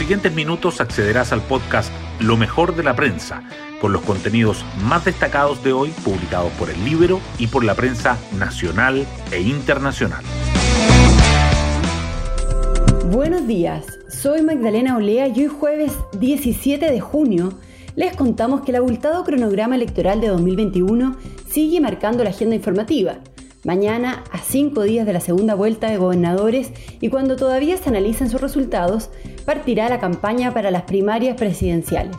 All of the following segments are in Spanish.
siguientes minutos accederás al podcast Lo mejor de la prensa, con los contenidos más destacados de hoy publicados por el libro y por la prensa nacional e internacional. Buenos días, soy Magdalena Olea y hoy jueves 17 de junio les contamos que el abultado cronograma electoral de 2021 sigue marcando la agenda informativa. Mañana, a cinco días de la segunda vuelta de gobernadores y cuando todavía se analizan sus resultados, partirá la campaña para las primarias presidenciales.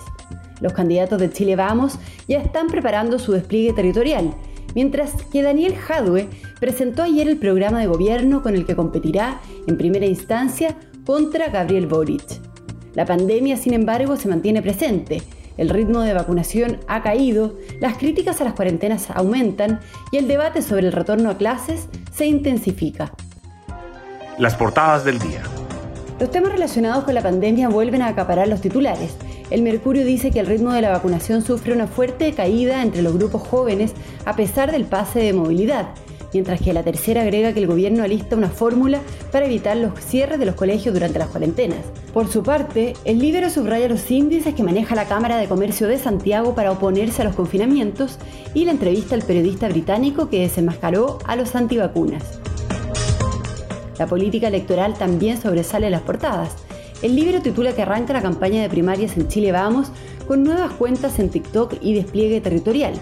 Los candidatos de Chile Vamos ya están preparando su despliegue territorial, mientras que Daniel Jadwe presentó ayer el programa de gobierno con el que competirá en primera instancia contra Gabriel Boric. La pandemia, sin embargo, se mantiene presente el ritmo de vacunación ha caído, las críticas a las cuarentenas aumentan y el debate sobre el retorno a clases se intensifica. Las portadas del día. Los temas relacionados con la pandemia vuelven a acaparar los titulares. El Mercurio dice que el ritmo de la vacunación sufre una fuerte caída entre los grupos jóvenes a pesar del pase de movilidad mientras que la tercera agrega que el gobierno alista una fórmula para evitar los cierres de los colegios durante las cuarentenas. Por su parte, el Libero subraya los índices que maneja la Cámara de Comercio de Santiago para oponerse a los confinamientos y la entrevista al periodista británico que desenmascaró a los antivacunas. La política electoral también sobresale en las portadas. El Libero titula que arranca la campaña de primarias en Chile Vamos con nuevas cuentas en TikTok y despliegue territorial.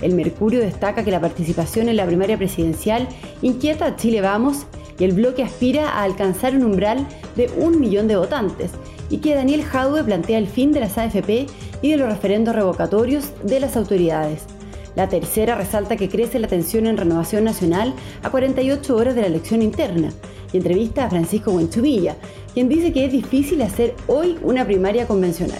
El Mercurio destaca que la participación en la primaria presidencial inquieta a Chile Vamos y el bloque aspira a alcanzar un umbral de un millón de votantes y que Daniel Jadwe plantea el fin de las AFP y de los referendos revocatorios de las autoridades. La tercera resalta que crece la tensión en Renovación Nacional a 48 horas de la elección interna y entrevista a Francisco Buenchuvilla, quien dice que es difícil hacer hoy una primaria convencional.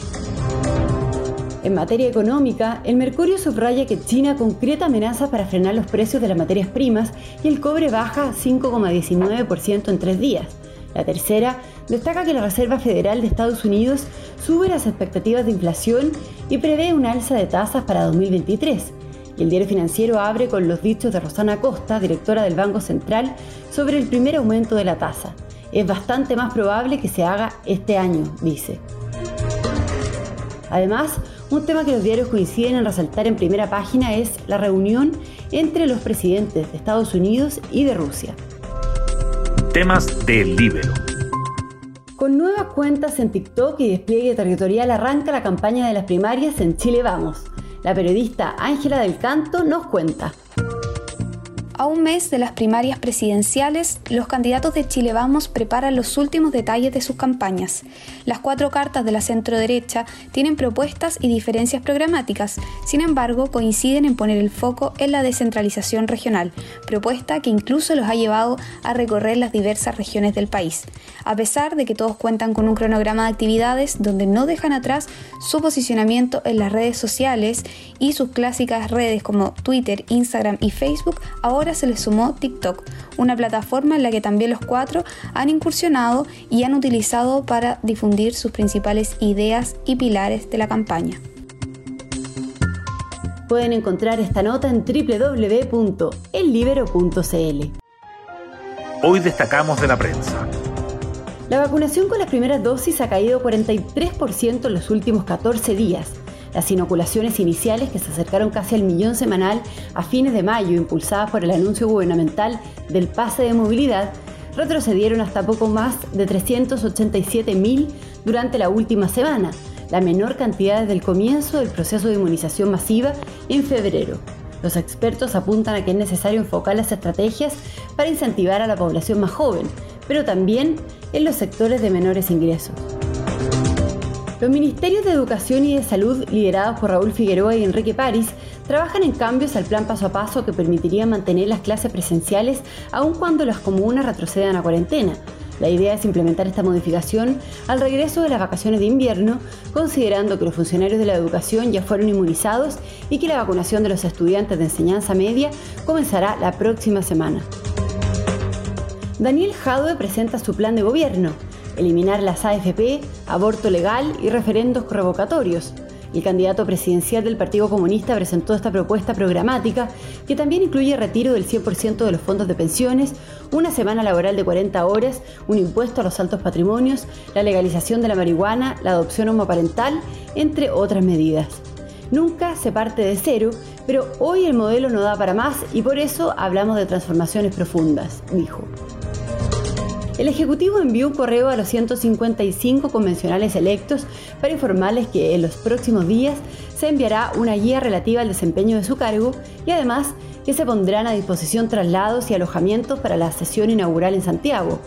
En materia económica, el Mercurio subraya que China concreta amenazas para frenar los precios de las materias primas y el cobre baja 5,19% en tres días. La tercera destaca que la Reserva Federal de Estados Unidos sube las expectativas de inflación y prevé un alza de tasas para 2023. Y el diario financiero abre con los dichos de Rosana Costa, directora del Banco Central, sobre el primer aumento de la tasa. Es bastante más probable que se haga este año, dice. Además, un tema que los diarios coinciden en resaltar en primera página es la reunión entre los presidentes de Estados Unidos y de Rusia. Temas del Libero. Con nuevas cuentas en TikTok y despliegue territorial arranca la campaña de las primarias en Chile Vamos. La periodista Ángela del Canto nos cuenta. A un mes de las primarias presidenciales, los candidatos de Chile Vamos preparan los últimos detalles de sus campañas. Las cuatro cartas de la centro derecha tienen propuestas y diferencias programáticas, sin embargo coinciden en poner el foco en la descentralización regional, propuesta que incluso los ha llevado a recorrer las diversas regiones del país. A pesar de que todos cuentan con un cronograma de actividades donde no dejan atrás su posicionamiento en las redes sociales y sus clásicas redes como Twitter, Instagram y Facebook, ahora se les sumó TikTok, una plataforma en la que también los cuatro han incursionado y han utilizado para difundir sus principales ideas y pilares de la campaña. Pueden encontrar esta nota en www.ellibero.cl. Hoy destacamos de la prensa. La vacunación con las primeras dosis ha caído 43% en los últimos 14 días las inoculaciones iniciales, que se acercaron casi al millón semanal a fines de mayo, impulsadas por el anuncio gubernamental del pase de movilidad, retrocedieron hasta poco más de 387.000 durante la última semana, la menor cantidad desde el comienzo del proceso de inmunización masiva en febrero. Los expertos apuntan a que es necesario enfocar las estrategias para incentivar a la población más joven, pero también en los sectores de menores ingresos. Los ministerios de Educación y de Salud, liderados por Raúl Figueroa y Enrique París, trabajan en cambios al plan paso a paso que permitiría mantener las clases presenciales aun cuando las comunas retrocedan a cuarentena. La idea es implementar esta modificación al regreso de las vacaciones de invierno, considerando que los funcionarios de la educación ya fueron inmunizados y que la vacunación de los estudiantes de enseñanza media comenzará la próxima semana. Daniel Jadwe presenta su plan de gobierno eliminar las AFP, aborto legal y referendos revocatorios. El candidato presidencial del Partido Comunista presentó esta propuesta programática que también incluye retiro del 100% de los fondos de pensiones, una semana laboral de 40 horas, un impuesto a los altos patrimonios, la legalización de la marihuana, la adopción homoparental, entre otras medidas. Nunca se parte de cero, pero hoy el modelo no da para más y por eso hablamos de transformaciones profundas, dijo. El Ejecutivo envió un correo a los 155 convencionales electos para informarles que en los próximos días se enviará una guía relativa al desempeño de su cargo y además que se pondrán a disposición traslados y alojamientos para la sesión inaugural en Santiago.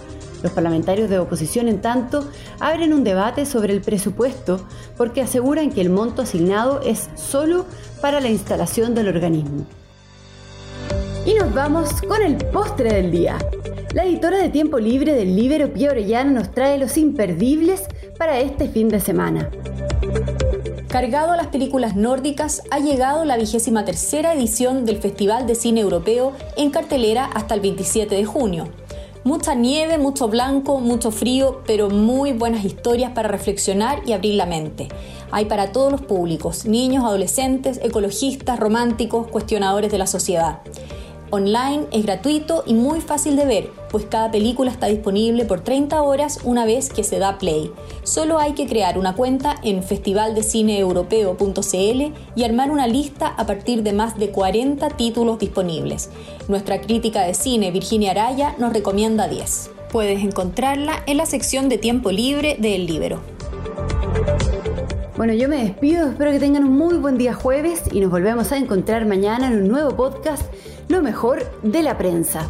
Los parlamentarios de oposición, en tanto, abren un debate sobre el presupuesto porque aseguran que el monto asignado es solo para la instalación del organismo. Y nos vamos con el postre del día. La editora de Tiempo Libre del Libero Pía Orellana nos trae los imperdibles para este fin de semana. Cargado a las películas nórdicas, ha llegado la vigésima tercera edición del Festival de Cine Europeo en cartelera hasta el 27 de junio. Mucha nieve, mucho blanco, mucho frío, pero muy buenas historias para reflexionar y abrir la mente. Hay para todos los públicos, niños, adolescentes, ecologistas, románticos, cuestionadores de la sociedad. Online es gratuito y muy fácil de ver, pues cada película está disponible por 30 horas una vez que se da play. Solo hay que crear una cuenta en festivaldecineeuropeo.cl y armar una lista a partir de más de 40 títulos disponibles. Nuestra crítica de cine, Virginia Araya, nos recomienda 10. Puedes encontrarla en la sección de tiempo libre de El Libero. Bueno, yo me despido, espero que tengan un muy buen día jueves y nos volvemos a encontrar mañana en un nuevo podcast, Lo mejor de la prensa.